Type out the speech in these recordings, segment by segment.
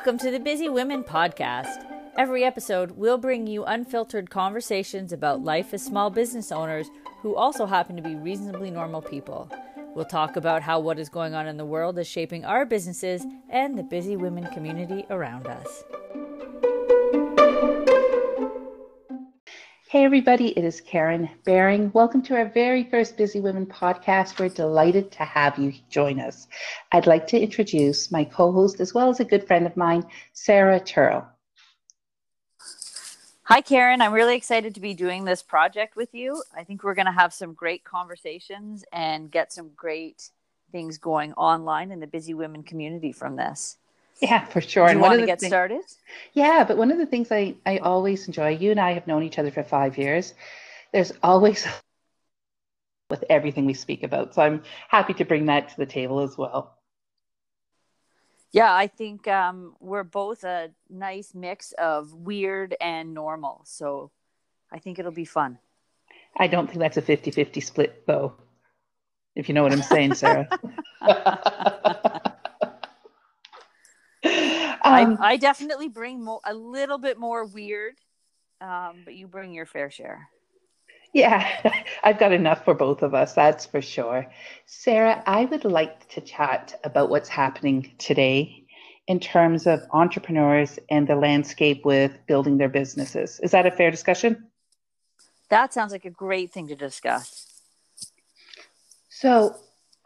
Welcome to the Busiwomen Podcast. Every episode, we'll bring you unfiltered conversations about life as small business owners who also happen to be reasonably normal people. We'll talk about how what is going on in the world is shaping our businesses and the Busiwomen community around us. Hey, everybody, it is Karen Baring. Welcome to our very first Busiwomen podcast. We're delighted to have you join us. I'd like to introduce my co host, as well as a good friend of mine, Sarah Turrell. Hi, Karen. I'm really excited to be doing this project with you. I think we're going to have some great conversations and get some great things going online in the Busiwomen community from this. Yeah, for sure. Do you and want to get things, started? Yeah, but one of the things I, I always enjoy, you and I have known each other for five years. There's always with everything we speak about. So I'm happy to bring that to the table as well. Yeah, I think um, we're both a nice mix of weird and normal. So I think it'll be fun. I don't think that's a 50 50 split, though, if you know what I'm saying, Sarah. Um, I, I definitely bring more, a little bit more weird, um, but you bring your fair share. Yeah, I've got enough for both of us, that's for sure. Sarah, I would like to chat about what's happening today in terms of entrepreneurs and the landscape with building their businesses. Is that a fair discussion? That sounds like a great thing to discuss. So,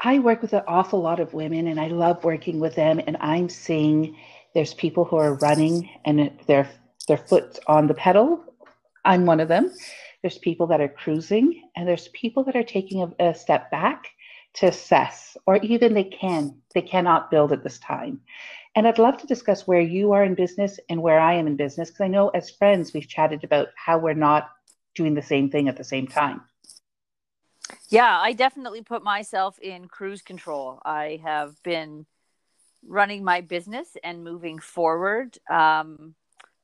I work with an awful lot of women and I love working with them, and I'm seeing there's people who are running and their their foot on the pedal. I'm one of them. There's people that are cruising, and there's people that are taking a, a step back to assess, or even they can they cannot build at this time. And I'd love to discuss where you are in business and where I am in business, because I know as friends we've chatted about how we're not doing the same thing at the same time. Yeah, I definitely put myself in cruise control. I have been running my business and moving forward um,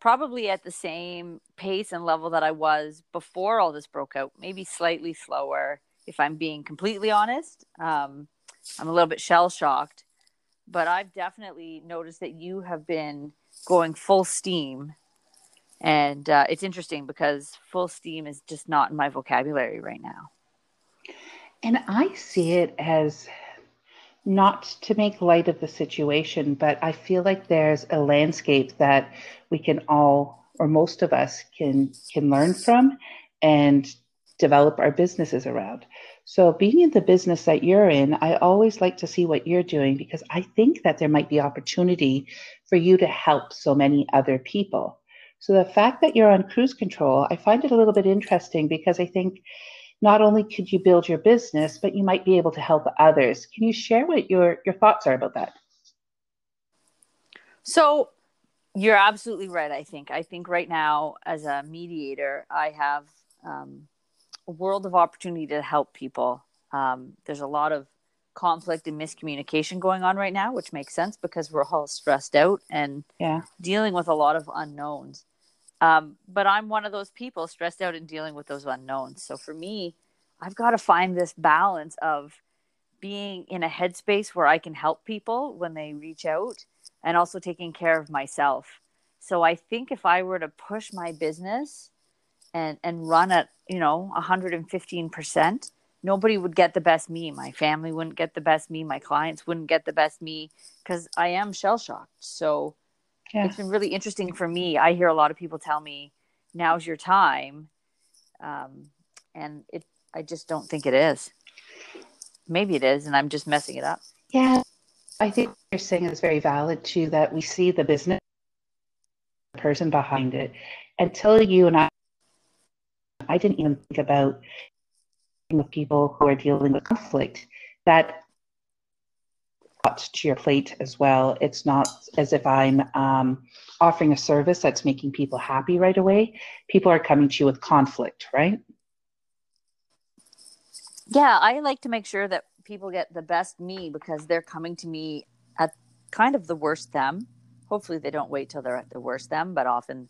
probably at the same pace and level that I was before all this broke out, maybe slightly slower, if I'm being completely honest. Um, I'm a little bit shell shocked, but I've definitely noticed that you have been going full steam. And uh, it's interesting because full steam is just not in my vocabulary right now. And I see it as not to make light of the situation, but I feel like there's a landscape that we can all, or most of us, can can learn from and develop our businesses around. So, being in the business that you're in, I always like to see what you're doing because I think that there might be opportunity for you to help so many other people. So, the fact that you're on cruise control, I find it a little bit interesting because I think not only could you build your business, but you might be able to help others. Can you share what your, your thoughts are about that? So, you're absolutely right. I think. I think right now, as a mediator, I have um, a world of opportunity to help people. Um, there's a lot of conflict and miscommunication going on right now, which makes sense because we're all stressed out and yeah. dealing with a lot of unknowns. Um, but I'm one of those people stressed out and dealing with those unknowns. So for me, I've got to find this balance of being in a headspace where I can help people when they reach out and also taking care of myself. So I think if I were to push my business and and run at, you know, 115%, nobody would get the best me. My family wouldn't get the best me, my clients wouldn't get the best me cuz I am shell shocked. So yeah. it's been really interesting for me. I hear a lot of people tell me, "Now's your time," um, and it. I just don't think it is. Maybe it is, and I'm just messing it up. Yeah, I think you're saying is very valid too. That we see the business person behind it. Until you and I, I didn't even think about with people who are dealing with conflict. That to your plate as well. It's not as if I'm um, offering a service that's making people happy right away. People are coming to you with conflict, right? Yeah, I like to make sure that people get the best me because they're coming to me at kind of the worst them. Hopefully, they don't wait till they're at the worst them, but often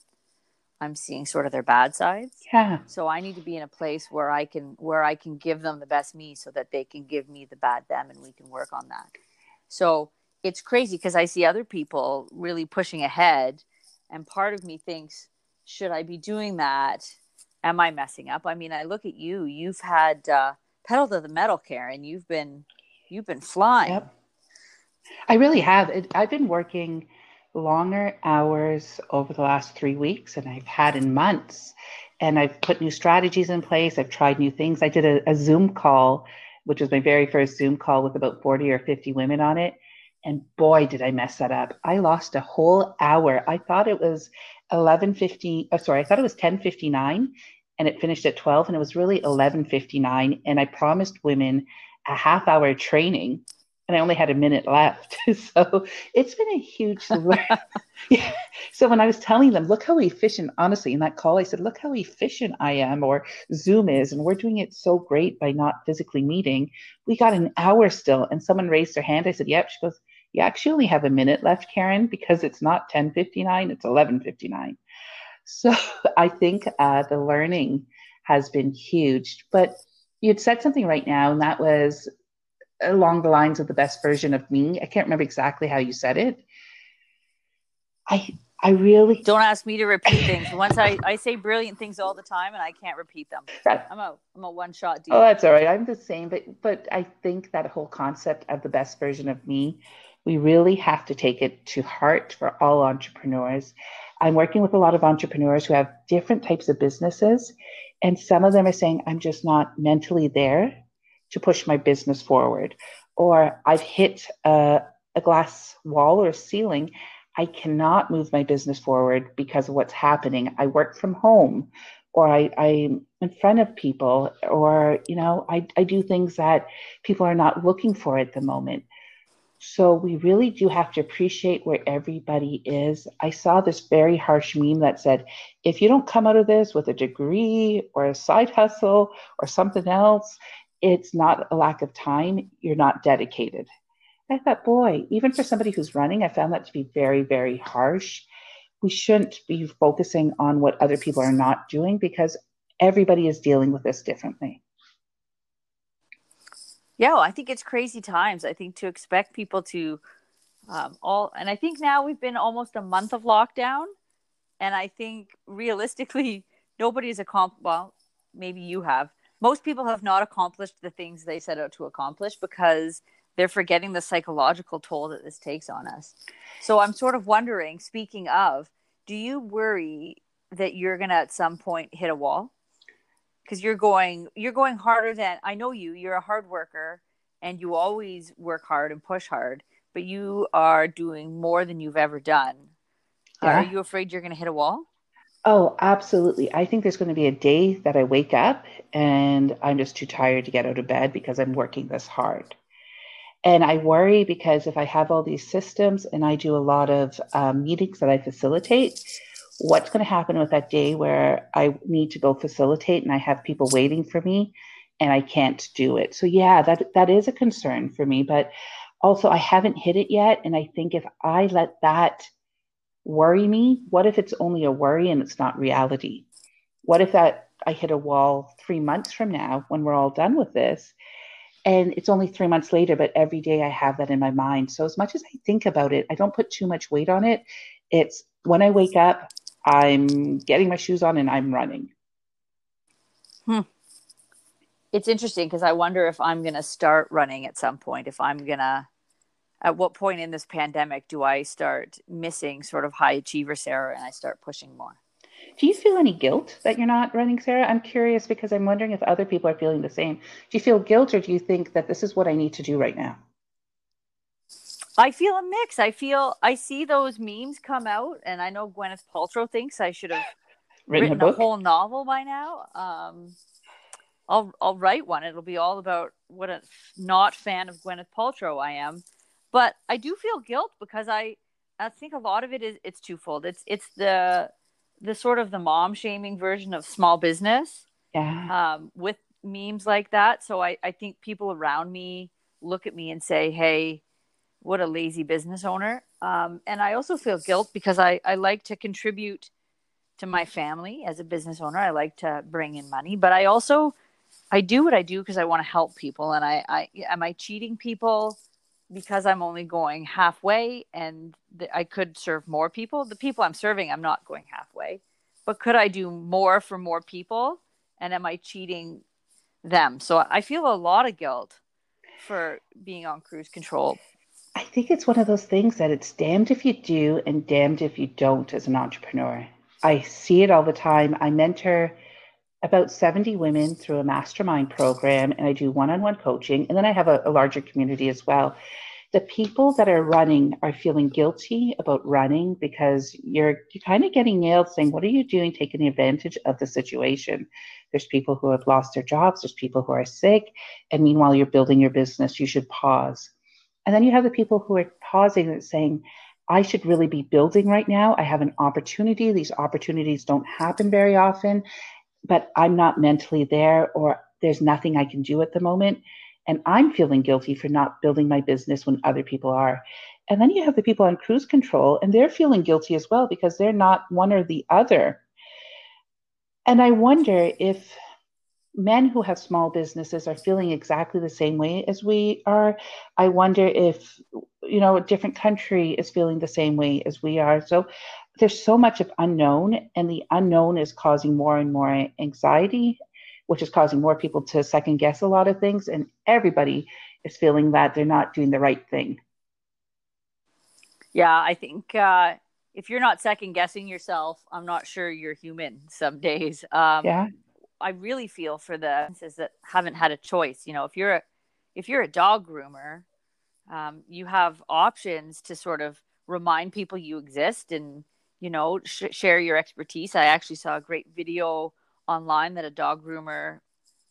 I'm seeing sort of their bad sides. Yeah. So I need to be in a place where I can where I can give them the best me so that they can give me the bad them and we can work on that. So it's crazy because I see other people really pushing ahead, and part of me thinks, should I be doing that? Am I messing up? I mean, I look at you. You've had uh, pedal to the metal, Karen. You've been you've been flying. Yep. I really have. It, I've been working longer hours over the last three weeks than I've had in months. And I've put new strategies in place. I've tried new things. I did a, a Zoom call, which was my very first Zoom call with about 40 or 50 women on it. And boy, did I mess that up. I lost a whole hour. I thought it was 11.50. Oh, uh, sorry, I thought it was 10.59 and it finished at 12 and it was really 11.59. And I promised women a half hour training and I only had a minute left. so it's been a huge yeah. So when I was telling them, look how efficient, honestly, in that call, I said, look how efficient I am, or Zoom is, and we're doing it so great by not physically meeting. We got an hour still, and someone raised their hand. I said, yep. She goes, you actually only have a minute left, Karen, because it's not 10:59, it's 11:59. So I think uh, the learning has been huge, but you'd said something right now, and that was along the lines of the best version of me. I can't remember exactly how you said it. I I really don't ask me to repeat things. Once I, I say brilliant things all the time and I can't repeat them. I'm a I'm a one shot deal. Oh, that's all right. I'm the same, but but I think that whole concept of the best version of me, we really have to take it to heart for all entrepreneurs. I'm working with a lot of entrepreneurs who have different types of businesses, and some of them are saying, I'm just not mentally there to push my business forward. Or I've hit a, a glass wall or ceiling. I cannot move my business forward because of what's happening. I work from home or I, I'm in front of people, or you know, I, I do things that people are not looking for at the moment. So we really do have to appreciate where everybody is. I saw this very harsh meme that said, if you don't come out of this with a degree or a side hustle or something else, it's not a lack of time, you're not dedicated. I thought, boy, even for somebody who's running, I found that to be very, very harsh. We shouldn't be focusing on what other people are not doing because everybody is dealing with this differently. Yeah, well, I think it's crazy times. I think to expect people to um, all, and I think now we've been almost a month of lockdown, and I think realistically, nobody's accomplished. Well, maybe you have most people have not accomplished the things they set out to accomplish because they're forgetting the psychological toll that this takes on us. So I'm sort of wondering, speaking of, do you worry that you're going to at some point hit a wall? Because you're going you're going harder than I know you. You're a hard worker and you always work hard and push hard, but you are doing more than you've ever done. Yeah. Are you afraid you're going to hit a wall? Oh, absolutely. I think there's going to be a day that I wake up and I'm just too tired to get out of bed because I'm working this hard. And I worry because if I have all these systems and I do a lot of um, meetings that I facilitate, what's going to happen with that day where I need to go facilitate and I have people waiting for me and I can't do it? So yeah, that that is a concern for me. But also, I haven't hit it yet, and I think if I let that worry me? What if it's only a worry and it's not reality? What if that I hit a wall three months from now when we're all done with this? And it's only three months later, but every day I have that in my mind. So as much as I think about it, I don't put too much weight on it. It's when I wake up, I'm getting my shoes on and I'm running. Hmm. It's interesting because I wonder if I'm going to start running at some point, if I'm going to at what point in this pandemic do I start missing sort of high achiever Sarah and I start pushing more? Do you feel any guilt that you're not running, Sarah? I'm curious because I'm wondering if other people are feeling the same. Do you feel guilt or do you think that this is what I need to do right now? I feel a mix. I feel I see those memes come out, and I know Gwyneth Paltrow thinks I should have written, written a, a, whole novel by now. Um, I'll I'll write one. It'll be all about what a not fan of Gwyneth Paltrow I am but I do feel guilt because I I think a lot of it is it's twofold. It's it's the the sort of the mom shaming version of small business. Yeah. Um, with memes like that. So I, I think people around me look at me and say, Hey, what a lazy business owner. Um, and I also feel guilt because I, I like to contribute to my family as a business owner. I like to bring in money, but I also I do what I do because I want to help people. And I, I am I cheating people because I'm only going halfway and th- I could serve more people. The people I'm serving, I'm not going halfway, but could I do more for more people? And am I cheating them? So I feel a lot of guilt for being on cruise control. I think it's one of those things that it's damned if you do and damned if you don't as an entrepreneur. I see it all the time. I mentor about 70 women through a mastermind program and I do one on one coaching. And then I have a, a, larger community as well. The people that are running are feeling guilty about running because you're, you're kind of getting nailed saying, What are you doing taking advantage of the situation? There's people who have lost their jobs, there's people who are sick. And meanwhile, you're building your business, you should pause. And then you have the people who are pausing and saying, I should really be building right now. I have an opportunity. These opportunities don't happen very often but I'm not mentally there or there's nothing I can do at the moment. And I'm feeling guilty for not building my business when other people are. And then you have the people on cruise control, and they're feeling guilty as well because they're not one or the other. And I wonder if men who have small businesses are feeling exactly the same way as we are. I wonder if, you know, a different country is feeling the same way as we are. So there's so much of unknown, and the unknown is causing more and more anxiety, which is causing more people to second guess a lot of things. And everybody is feeling that they're not doing the right thing. Yeah, I think uh, if you're not second guessing yourself, I'm not sure you're human some days. Um, yeah. I really feel for the is that haven't had a choice. You know, if you're a if you're a dog groomer, um, you have options to sort of remind people you exist and you know sh- share your expertise. I actually saw a great video online that a dog groomer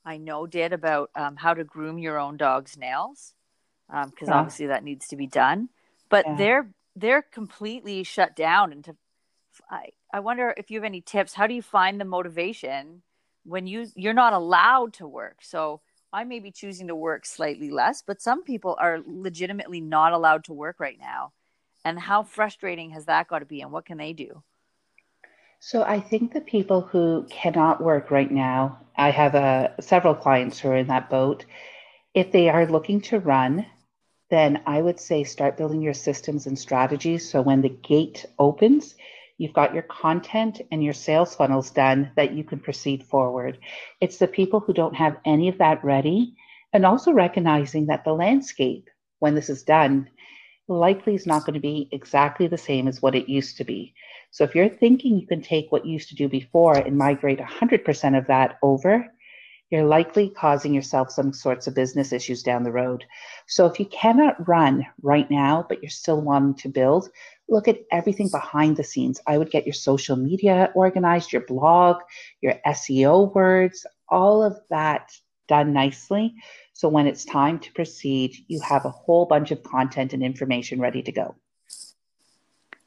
I know did about um, how to groom your own dog's nails because um, yeah. obviously that needs to be done. But yeah. they're they're completely shut down. And to, I I wonder if you have any tips. How do you find the motivation? when you you're not allowed to work so i may be choosing to work slightly less but some people are legitimately not allowed to work right now and how frustrating has that got to be and what can they do? So i think the people who cannot work right now i have uh, several clients who are in that boat. If they are looking to run then i would say start building your systems and strategies. So when the gate opens you've got your content and your sales funnels done that you can proceed forward. It's the people who don't have any of that ready and also recognizing that the landscape when this is done likely is not going to be exactly the same as what it used to be. So if you're thinking you can take what you used to do before and migrate 100% of that over, you're likely causing yourself some sorts of business issues down the road. So if you cannot run right now, but you're still wanting to build, look at everything behind the scenes. I would get your social media organized, your blog, your SEO words, all of that done nicely. So when it's time to proceed, you have a whole bunch of content and information ready to go.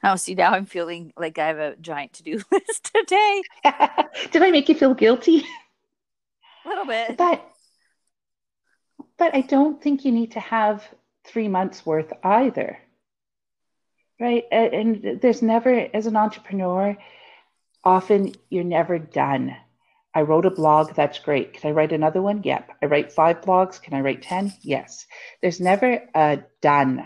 Oh, see, now I'm feeling like I have a giant to do list today. Did I make you feel guilty? A little bit. But but I don't think you need to have three months worth either right? And there's never, as an entrepreneur, often you're never done. I wrote a blog, that's great. Can I write another one? Yep. I write five blogs. Can I write 10? Yes. There's never a done.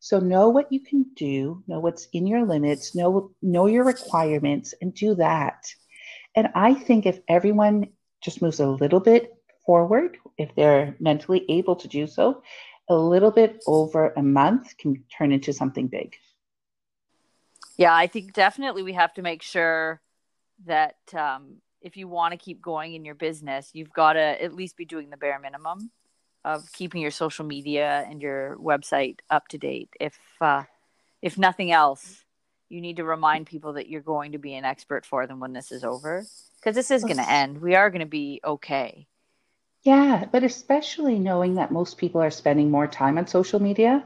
So know what you can do, know what's in your limits, know know your requirements and do that. And I think if everyone just moves a little bit forward, if they're mentally able to do so, a little bit over a month can turn into something big. Yeah, I think definitely we have to make sure that um, if you want to keep going in your business, you've got to at least be doing the bare minimum of keeping your social media and your website up to date. If uh, if nothing else, you need to remind people that you're going to be an expert for them when this is over, because this is going to end. We are going to be okay. Yeah, but especially knowing that most people are spending more time on social media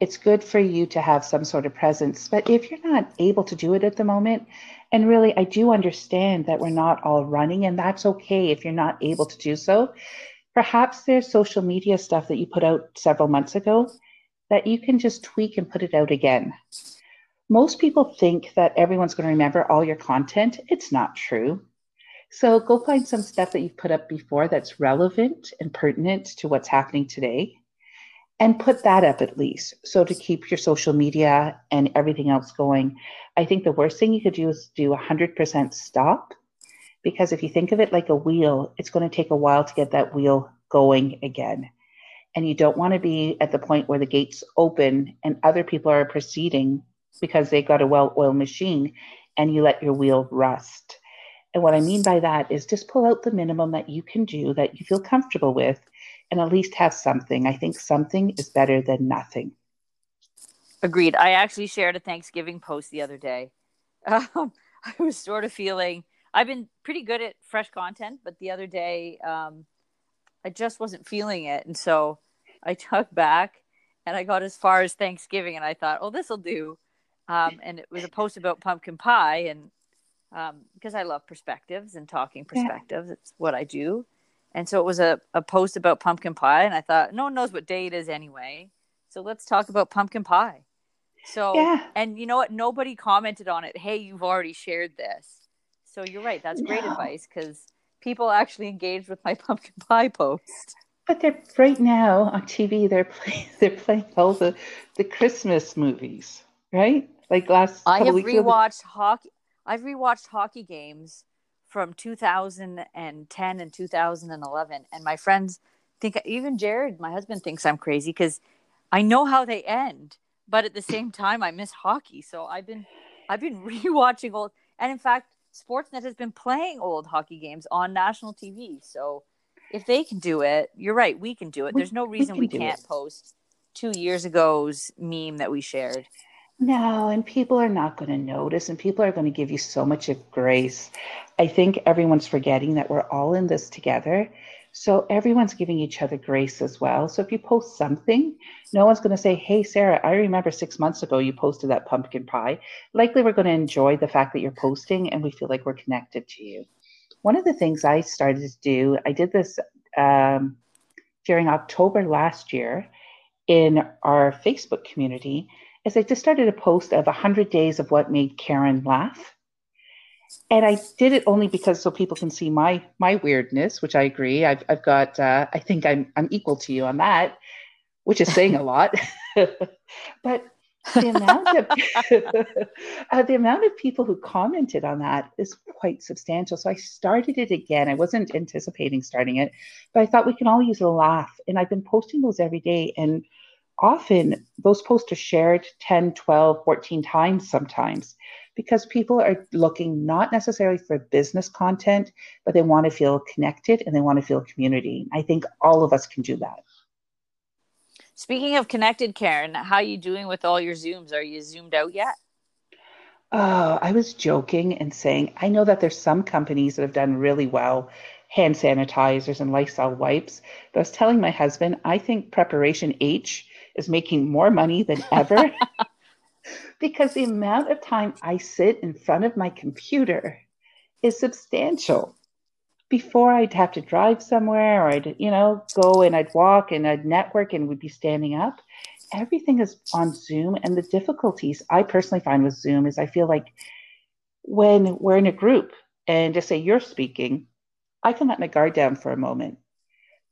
it's good for you to have some sort of presence. But if you're not able to do it at the moment, and really, I do understand that we're not all running, and that's okay if you're not able to do so. Perhaps there's social media stuff that you put out several months ago that you can just tweak and put it out again. Most people think that everyone's going to remember all your content. It's not true. So go find some stuff that you've put up before that's relevant and pertinent to what's happening today and put that up at least. So to keep your social media and everything else going, I think the worst thing you could do is do 100% stop. Because if you think of it like a wheel, it's going to take a while to get that wheel going again. And you don't want to be at the point where the gates open and other people are proceeding because they've got a well oiled machine and you let your wheel rust. And what I mean by that is just pull out the minimum that you can do that you feel comfortable with and at least have something. I think something is better than nothing. Agreed. I actually shared a Thanksgiving post the other day. Um, I was sort of feeling I've been pretty good at fresh content, but the other day um, I just wasn't feeling it. And so I took back and I got as far as Thanksgiving and I thought, oh, this will do. Um, and it was a post about pumpkin pie. And um, because I love perspectives and talking perspectives, yeah. it's what I do. And so it was a, a post about pumpkin pie. And I thought, no one knows what day it is anyway. So let's talk about pumpkin pie. So, yeah. and you know what? Nobody commented on it. Hey, you've already shared this. So you're right. That's great no. advice because people actually engaged with my pumpkin pie post. But they're right now on TV. They're playing. They're playing all the the Christmas movies, right? Like last. I have rewatched hockey. I've rewatched hockey games from 2010 and 2011, and my friends think even Jared, my husband, thinks I'm crazy because I know how they end, but at the same time, I miss hockey. So I've been I've been rewatching old, and in fact, Sportsnet has been playing old hockey games on national TV. So if they can do it, you're right, we can do it. There's no reason we, we can't it. post two years ago's meme that we shared. No, and people are not going to notice, and people are going to give you so much of grace. I think everyone's forgetting that we're all in this together. So everyone's giving each other grace as well. So if you post something, no one's going to say, Hey, Sarah, I remember six months ago you posted that pumpkin pie. Likely we're going to enjoy the fact that you're posting and we feel like we're connected to you. One of the things I started to do, I did this um, during October last year in our Facebook community, is I just started a post of 100 days of what made Karen laugh and I did it only because so people can see my my weirdness, which I agree. I've I've got uh, I think I'm I'm equal to you on that, which is saying a lot. but the amount of uh, the amount of people who commented on that is quite substantial. So I started it again. I wasn't anticipating starting it, but I thought we can all use a laugh. And I've been posting those every day. And often those posts are shared 10, 12, 14 times sometimes because people are looking not necessarily for business content, but they want to feel connected and they want to feel community. I think all of us can do that. Speaking of connected, Karen, how are you doing with all your Zooms? Are you zoomed out yet? Oh, I was joking and saying I know that there's some companies that have done really well, hand sanitizers and Lysol wipes. But I was telling my husband, I think Preparation H is making more money than ever. because the amount of time I sit in front of my computer is substantial. Before I'd have to drive somewhere or I'd, you know, go and I'd walk and I'd network and would be standing up. Everything is on Zoom. And the difficulties I personally find with Zoom is I feel like when we're in a group and just say you're speaking, I can let my guard down for a moment.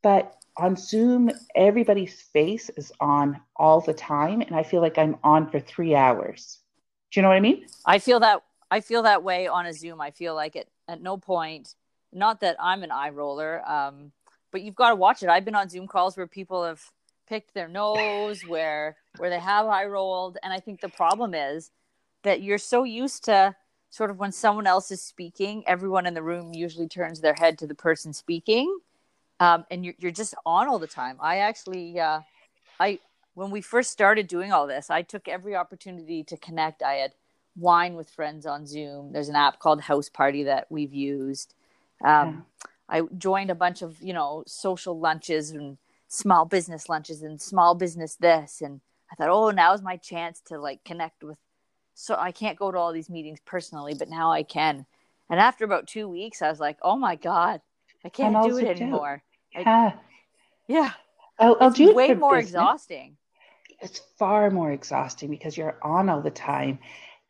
But on Zoom, everybody's face is on all the time, and I feel like I'm on for three hours. Do you know what I mean? I feel that I feel that way on a Zoom. I feel like it at no point. Not that I'm an eye roller, um, but you've got to watch it. I've been on Zoom calls where people have picked their nose, where where they have eye rolled, and I think the problem is that you're so used to sort of when someone else is speaking, everyone in the room usually turns their head to the person speaking um, and you're, you're just on all the time. I actually, uh, I when we first started doing all this, I took every opportunity to connect. I had wine with friends on Zoom. There's an app called House Party that we've used. Um, yeah. I joined a bunch of you know social lunches and small business lunches and small business this, and I thought, oh, now's my chance to like connect with. So I can't go to all these meetings personally, but now I can. And after about two weeks, I was like, oh my god, I can't do it anymore. Yeah. I, yeah. I'll, oh, oh, I'll do way more business. exhausting. It's far more exhausting because you're on all the time.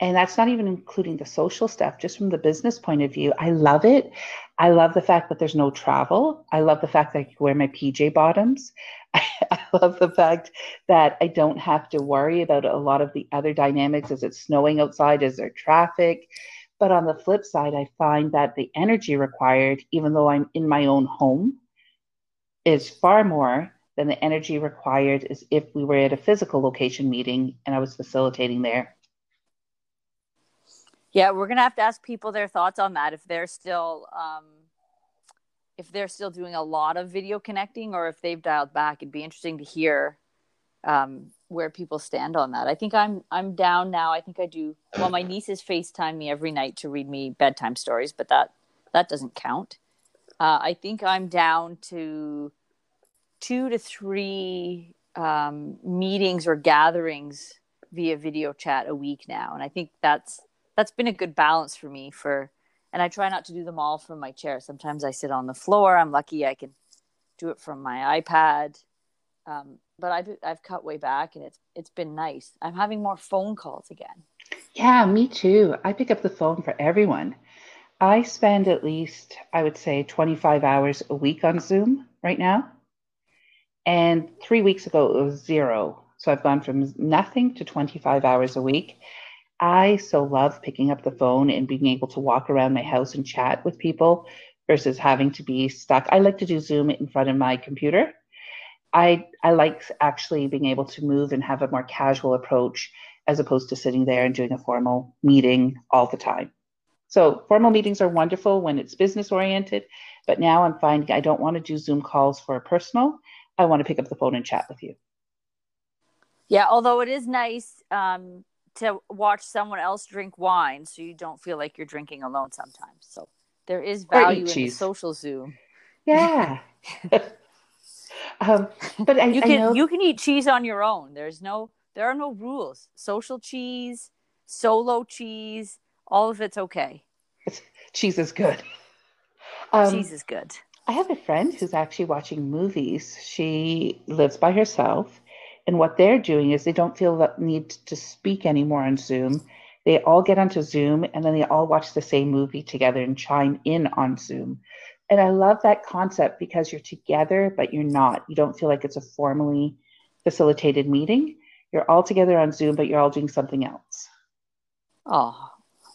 And that's not even including the social stuff, just from the business point of view. I love it. I love the fact that there's no travel. I love the fact that I can wear my PJ bottoms. I love the fact that I don't have to worry about a lot of the other dynamics. Is it snowing outside? Is there traffic? But on the flip side, I find that the energy required, even though I'm in my own home, is far more than the energy required as if we were at a physical location meeting and I was facilitating there. Yeah, we're gonna have to ask people their thoughts on that if they're still um, if they're still doing a lot of video connecting or if they've dialed back. It'd be interesting to hear um, where people stand on that. I think I'm I'm down now. I think I do. Well, my nieces FaceTime me every night to read me bedtime stories, but that that doesn't count. Uh, I think I'm down to two to three um, meetings or gatherings via video chat a week now, and I think that's that's been a good balance for me for and i try not to do them all from my chair sometimes i sit on the floor i'm lucky i can do it from my ipad um, but I've, I've cut way back and it's it's been nice. I'm having more phone calls again. Yeah me too. I pick up the phone for everyone. I spend at least i would say 25 hours a week on zoom right now. And three weeks ago it was zero. So i've gone from nothing to 25 hours a week. I so love picking up the phone and being able to walk around my house and chat with people versus having to be stuck. I like to do Zoom in front of my computer. I I like actually being able to move and have a more casual approach as opposed to sitting there and doing a formal meeting all the time. So formal meetings are wonderful when it's business oriented, but now I'm finding I don't want to do Zoom calls for personal. I want to pick up the phone and chat with you. Yeah, although it is nice um, to watch someone else drink wine so you don't feel like you're drinking alone sometimes. So there is value in the social Zoom. Yeah. um, but I, you can know... you can eat cheese on your own. There's no there are no rules. Social cheese, solo cheese, all of it's okay. cheese is good. Um, cheese is good. I have a friend who's actually watching movies. She lives by herself and what they're doing is they don't feel the need to speak anymore on Zoom. They all get onto Zoom and then they all watch the same movie together and chime in on Zoom. And I love that concept because you're together, but you're not. You don't feel like it's a formally facilitated meeting. You're all together on Zoom, but you're all doing something else. Oh,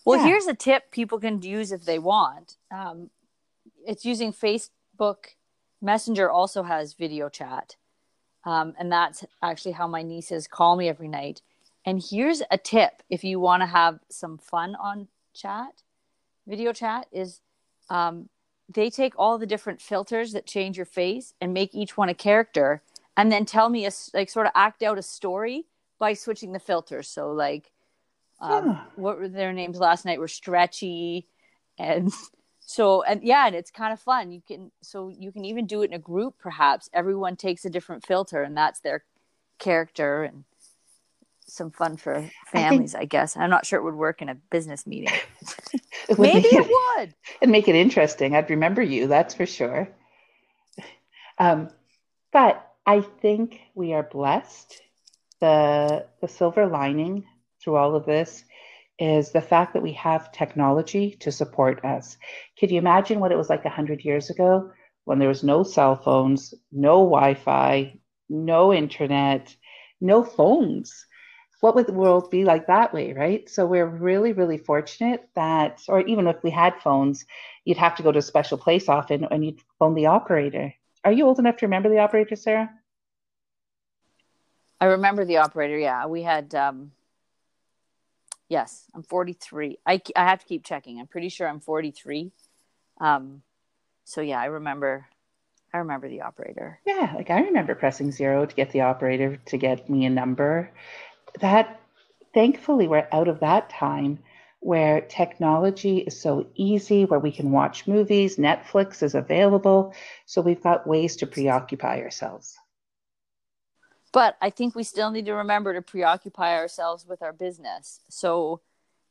well, yeah. here's a tip people can use if they want. Um, it's using Facebook Messenger, also has video chat. Um, and that's actually how my nieces call me every night. And here's a tip if you want to have some fun on chat, video chat, is um, they take all the different filters that change your face and make each one a character and then tell me a like sort of act out a story by switching the filters. So like um, what were their names last night were stretchy and so and yeah and it's kind of fun. You can so you can even do it in a group perhaps. Everyone takes a different filter and that's their character and some fun for families I, think, I guess. I'm not sure it would work in a business meeting. It maybe it, it would. And make it interesting. I'd remember you that's for sure. Um, but i think we are blessed. The the silver lining through all of this is the fact that we have technology to support us. Can you imagine what it was like 100 years ago when there was no cell phones, no Wi Fi, no internet, no phones? What would the world be like that way, right? So we're really, really fortunate that, or even if we had phones, you'd have to go to a special place often and you'd phone the operator. Are you old enough to remember the operator, Sarah? I remember the operator. Yeah, we had um, Yes, I'm 43. I, I have to keep checking. I'm pretty sure I'm 43. Um, so yeah, I remember. I remember the operator. Yeah, like I remember pressing zero to get the operator to get me a number. That thankfully we're out of that time where technology is so easy, where we can watch movies, Netflix is available. So we've got ways to preoccupy ourselves. But I think we still need to remember to preoccupy ourselves with our business. So,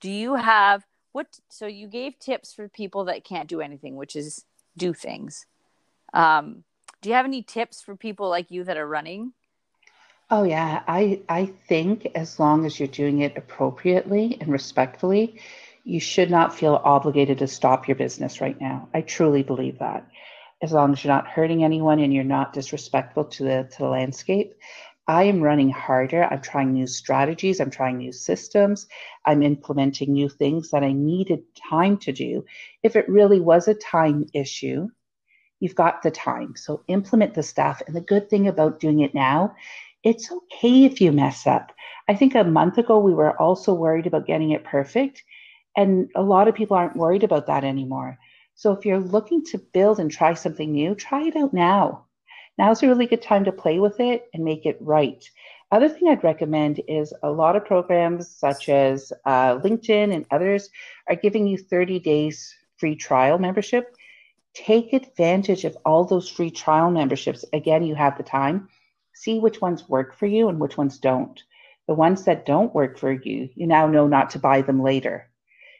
do you have what? So, you gave tips for people that can't do anything, which is do things. Um, do you have any tips for people like you that are running? Oh yeah, I I think as long as you're doing it appropriately and respectfully, you should not feel obligated to stop your business right now. I truly believe that. As long as you're not hurting anyone and you're not disrespectful to the to the landscape. I am running harder. I'm trying new strategies. I'm trying new systems. I'm implementing new things that I needed time to do. If it really was a time issue, you've got the time. So implement the stuff. And the good thing about doing it now it's okay if you mess up. I think a month ago we were also worried about getting it perfect, and a lot of people aren't worried about that anymore. So if you're looking to build and try something new, try it out now. Now's a really good time to play with it and make it right. Other thing I'd recommend is a lot of programs such as uh, LinkedIn and others are giving you 30 days free trial membership. Take advantage of all those free trial memberships. Again, you have the time see which ones work for you and which ones don't. The ones that don't work for you, you now know not to buy them later.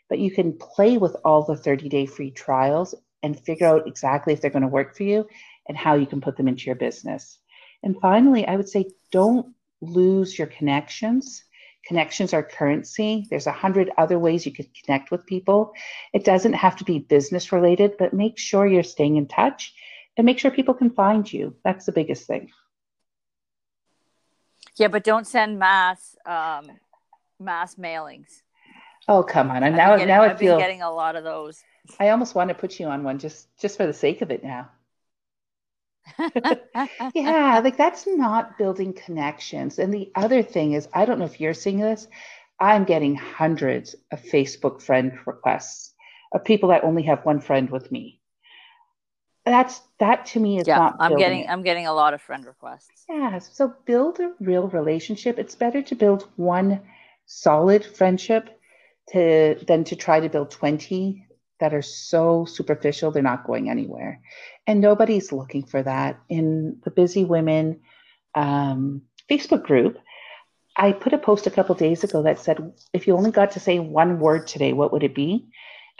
But you can play with all the 30 day free trials and figure out exactly if they're going to work for you and how you can put them into your business. And finally, I would say don't lose your connections. Connections are currency. There's a hundred other ways you could connect with people. It doesn't have to be business related, but make sure you're staying in touch and make sure people can find you. That's the biggest thing. Yeah, but don't send mass um, mass mailings. Oh come on! And now getting, now I I've feel getting a lot of those. I almost want to put you on one just just for the sake of it now. yeah, like that's not building connections. And the other thing is, I don't know if you're seeing this. I'm getting hundreds of Facebook friend requests of people that only have one friend with me that's that to me is yeah, not i'm getting it. i'm getting a lot of friend requests. Yeah so build a real relationship. It's better to build one solid friendship to than to try to build 20 that are so superficial they're not going anywhere. And nobody's looking for that. In the Busiwomen um, facebook group i put a post a couple days ago that said if you only got to say one word today what would it be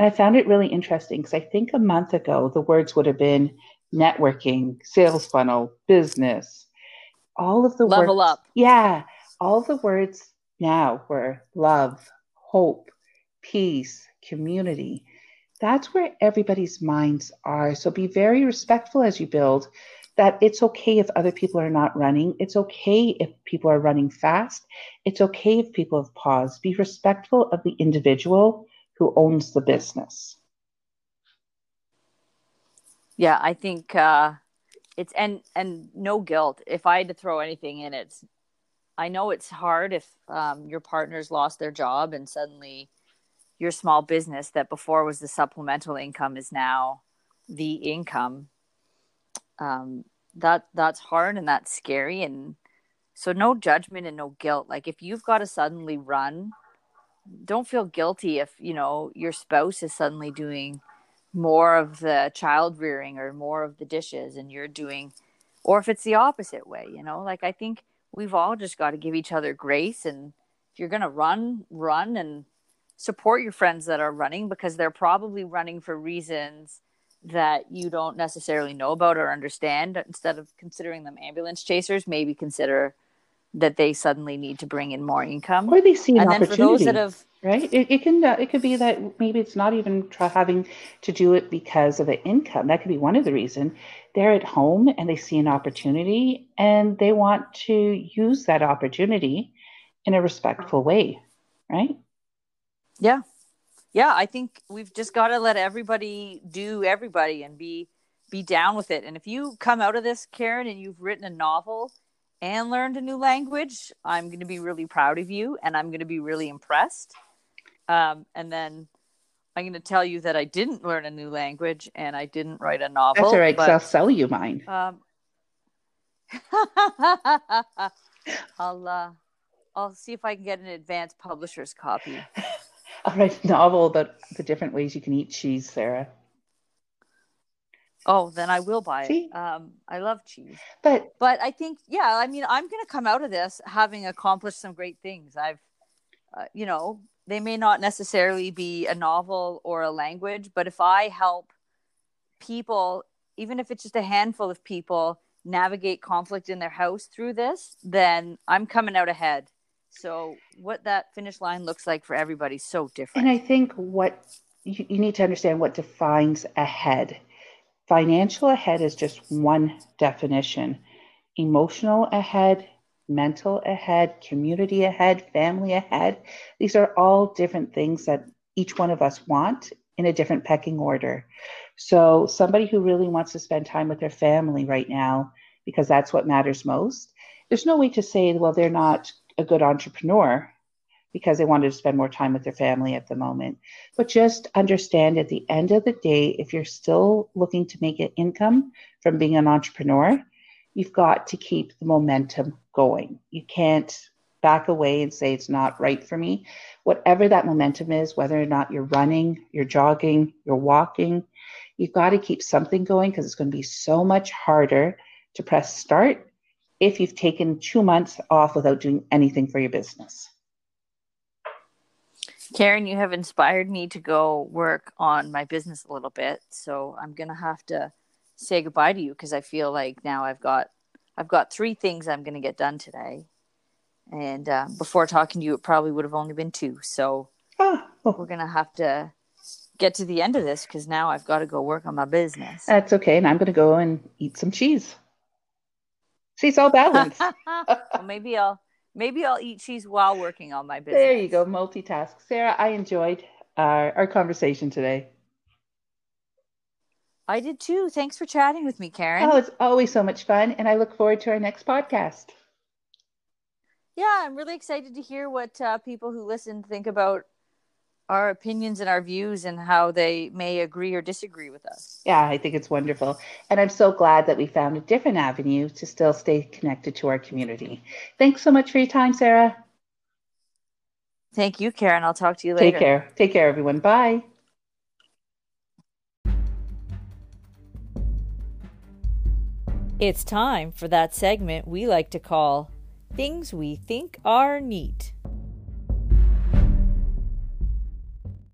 and I found it really interesting because I think a month ago the words would have been networking, sales funnel, business, all of the level words, up. Yeah, all the words now were love, hope, peace, community. That's where everybody's minds are. So be very respectful as you build that it's okay if other people are not running. It's okay if people are running fast. It's okay if people have paused. Be respectful of the individual who owns the business. Yeah, I think uh, it's and and no guilt. If I had to throw anything in, it's I know it's hard if um, your partner's lost their job and suddenly your small business that before was the supplemental income is now the income. Um, that that's hard and that's scary and so no judgment and no guilt. Like if you've got to suddenly run don't feel guilty if you know your spouse is suddenly doing more of the child rearing or more of the dishes and you're doing or if it's the opposite way you know? Like i think we've all just got to give each other grace and if you're going to run run and support your friends that are running because they're probably running for reasons that you don't necessarily know about or understand instead of considering them ambulance chasers maybe consider that they suddenly need to bring in more income. Or they see an and opportunity. then for those that have right? It, it can uh, it could be that maybe it's not even try, having to do it because of the income. That could be one of the reason. They're at home and they see an opportunity and they want to use that opportunity in a respectful way right? Yeah. Yeah i think we've just got to let everybody do everybody and be be down with it. And if you come out of this karen and you've written a novel and learned a new language, I'm going to be really proud of you and I'm going to be really impressed. Um, and then I'm going to tell you that I didn't learn a new language and I didn't write a novel. That's all right, because I'll sell you mine. Um, I'll uh, I'll see if I can get an advanced publisher's copy. I'll write a novel about the different ways you can eat cheese, Sarah. Oh, then I will buy See? it. Um, I love cheese, but but I think yeah. I mean, I'm going to come out of this having accomplished some great things. I've, uh, you know, they may not necessarily be a novel or a language, but if I help people, even if it's just a handful of people, navigate conflict in their house through this, then I'm coming out ahead. So what that finish line looks like for everybody is so different. And I think what you, you need to understand what defines ahead. Financial ahead is just one definition. Emotional ahead, mental ahead, community ahead, family ahead. These are all different things that each one of us want in a different pecking order. So, somebody who really wants to spend time with their family right now, because that's what matters most, there's no way to say, well, they're not a good entrepreneur because they wanted to spend more time with their family at the moment. But just understand at the end of the day, if you're still looking to make an income from being an entrepreneur, you've got to keep the momentum going. You can't back away and say it's not right for me. Whatever that momentum is, whether or not you're running, you're jogging, you're walking, you've got to keep something going because it's going to be so much harder to press start if you've taken two months off without doing anything for your business. Karen, you have inspired me to go work on my business a little bit. So I'm going to have to say goodbye to you because I feel like now I've got I've got three things I'm going to get done today. And uh, before talking to you, it probably would have only been two. So oh. we're going to have to get to the end of this because now I've got to go work on my business. That's okay. And I'm going to go and eat some cheese. See, it's all balanced. well, maybe I'll maybe I'll eat cheese while working on my business. There you go, multitask. Sarah, I enjoyed our, our conversation today. I did too. Thanks for chatting with me, Karen. Oh, it's always so much fun, and I look forward to our next podcast. Yeah, I'm really excited to hear what uh, people who listen think about our opinions and our views and how they may agree or disagree with us. Yeah, I think it's wonderful. And I'm so glad that we found a different avenue to still stay connected to our community. Thanks so much for your time, Sarah. Thank you, Karen. I'll talk to you later. Take care. Take care, everyone. Bye. It's time for that segment we like to call Things We Think Are Neat.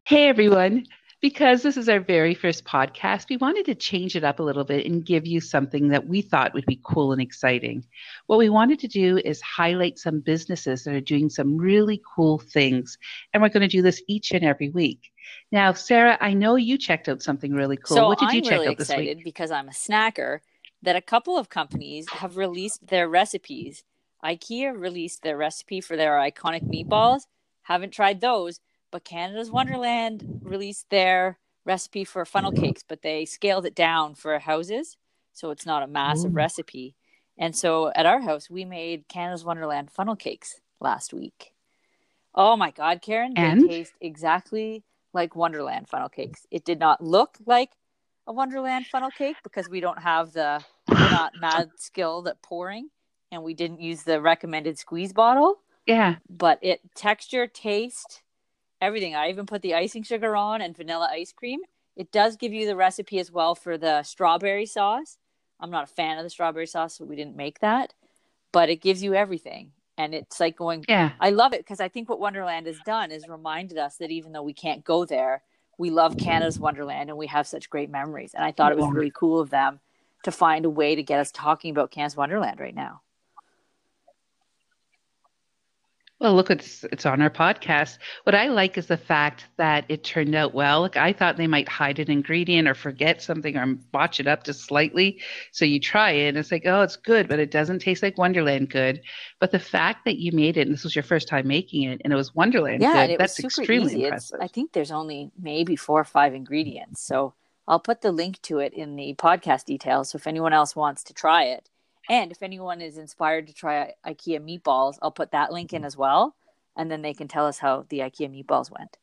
Hey, everyone. Because this is our very first podcast, we wanted to change it up a little bit and give you something that we thought would be cool and exciting. What we wanted to do is highlight some businesses that are doing some really cool things. And we're going to do this each and every week. Now, Sarah, I know you checked out something really cool. So what did I'm you check really out this excited week? because I'm a snacker that a couple of companies have released their recipes. IKEA released their recipe for their iconic meatballs. Haven't tried those, but Canada's Wonderland released their recipe for funnel cakes, but they scaled it down for houses, so it's not a massive Ooh. recipe. And so at our house, we made Canada's Wonderland funnel cakes last week. Oh my God, Karen, they taste exactly like Wonderland funnel cakes. It did not look like a Wonderland funnel cake because we don't have the we're not mad skilled at pouring and we didn't use the recommended squeeze bottle, Yeah. but it texture, taste, everything. I even put the icing sugar on and vanilla ice cream. It does give you the recipe as well for the strawberry sauce. I'm not a fan of the strawberry sauce, so we didn't make that, but it gives you everything. And it's like going Yeah. I love it because I think what Wonderland has done is reminded us that even though we can't go there, we love Canada's Wonderland and we have such great memories. And I thought it was really cool of them to find a way to get us talking about Canada's Wonderland right now. Well, look, it's it's on our podcast. What I like is the fact that it turned out well. Like I thought they might hide an ingredient or forget something or botch it up just slightly. So you try it and it's like, oh, it's good, but it doesn't taste like Wonderland good. But the fact that you made it and this was your first time making it and it was Wonderland yeah, good, that's extremely easy. It's, impressive. I think there's only maybe four or five ingredients. So I'll put the link to it in the podcast details. So if anyone else wants to try it, and if anyone is inspired to try IKEA meatballs, I'll put that link in mm-hmm. as well. And then they can tell us how the IKEA meatballs went.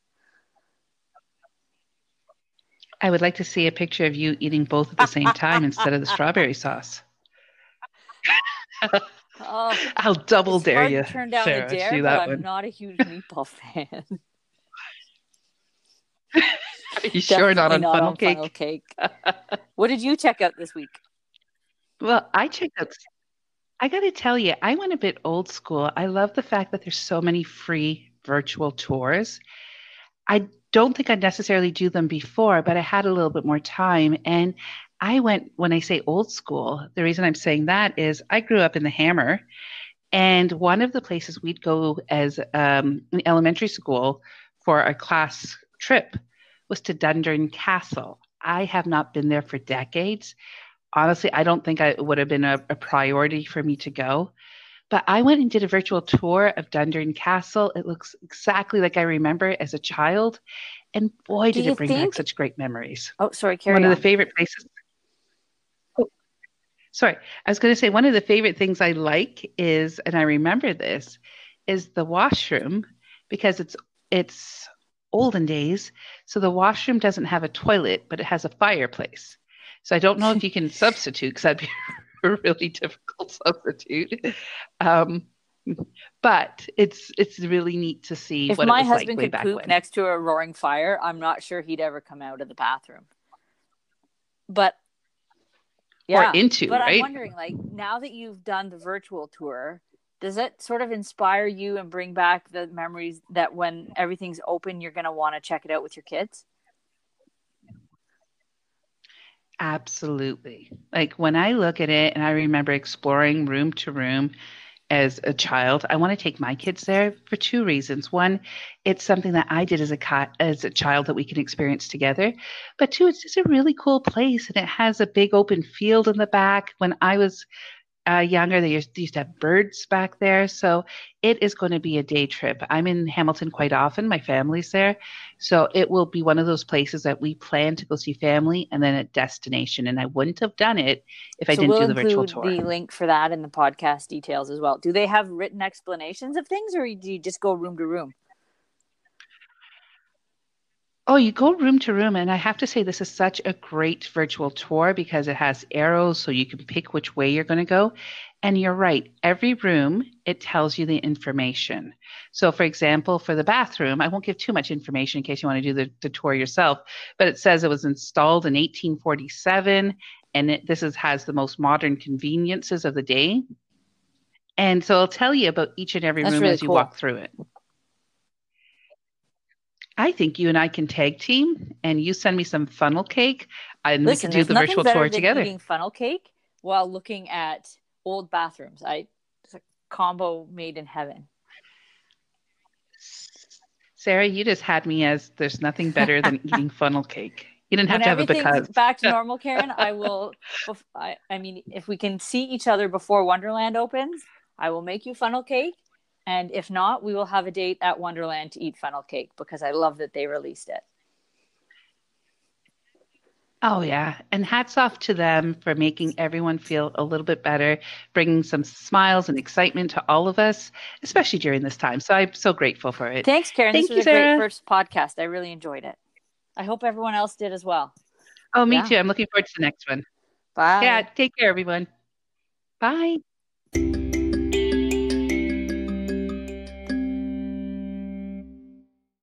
I would like to see a picture of you eating both at the same time instead of the strawberry sauce. Oh, I'll double dare you, turn down Sarah, the dare, but that I'm one. not a huge meatball fan. Are you sure not on funnel cake? funnel cake. what did you check out this week? Well, I checked out. I got to tell you, I went a bit old school. I love the fact that there's so many free virtual tours. I don't think I'd necessarily do them before, but I had a little bit more time. And I went, when I say old school, the reason I'm saying that is I grew up in the Hammer. And one of the places we'd go as um, in elementary school for a class trip was to Dundurn Castle. I have not been there for decades. Honestly, I don't think I, it would have been a, a priority for me to go. But I went and did a virtual tour of Dundurn Castle. It looks exactly like I remember it as a child. And boy, did it bring think... back such great memories. Oh, sorry, Carrie. One on. of the favorite places Oh, sorry, I was going to say one of the favorite things I like is, and I remember this, is the washroom because it's it's olden days, so the washroom doesn't have a toilet, but it has a fireplace. So I don't know if you can substitute because that'd be a really difficult substitute. Um, but it's it's really neat to see. If my husband like could poop when. next to a roaring fire, I'm not sure he'd ever come out of the bathroom. But yeah, or into. But right? I'm wondering, like, now that you've done the virtual tour, does it sort of inspire you and bring back the memories that when everything's open, you're going to want to check it out with your kids? Absolutely. Like when I look at it and I remember exploring room to room as a child. I want to take my kids there for two reasons. One, it's something that I did as a as a child that we can experience together. But two, it's just a really cool place and it has a big open field in the back. When I was uh, younger. They used, they used to have birds back there. So it is going to be a day trip. I'm in Hamilton quite often. My family's there. So it will be one of those places that we plan to go see family and then a destination. And I wouldn't have done it if I didn't we'll do the virtual tour. the link for that in the podcast details as well. Do they have written explanations of things or do you just go room to room? Oh, you go room to room, and I have to say, this is such a great virtual tour because it has arrows so you can pick which way you're going to go. And you're right, every room, it tells you the information. So, for example, for the bathroom, I won't give too much information in case you want to do the, the tour yourself, but it says it was installed in 1847 and it, this is, has the most modern conveniences of the day. And so I'll tell you about each and every That's room really as you cool. walk through it. I think you and I can tag team, and you send me some funnel cake, and Listen, we can do the virtual tour together. Eating funnel cake while looking at old bathrooms. I it's a combo made in heaven. Sarah, you just had me as there's nothing better than eating funnel cake. You didn't have when to have it because back to normal, Karen. I will. I, I mean, if we can see each other before Wonderland opens, I will make you funnel cake and if not, we will have a date at Wonderland to eat funnel cake because I love that they released it. Oh, yeah. And hats off to them for making everyone feel a little bit better, bringing some smiles and excitement to all of us, especially during this time. So I'm so grateful for it. Thanks, Karen. Thank this was you, a Sarah. great first podcast. I really enjoyed it. I hope everyone else did as well. Oh, me yeah. too. I'm looking forward to the next one. Bye. Yeah. Take care, everyone. Bye.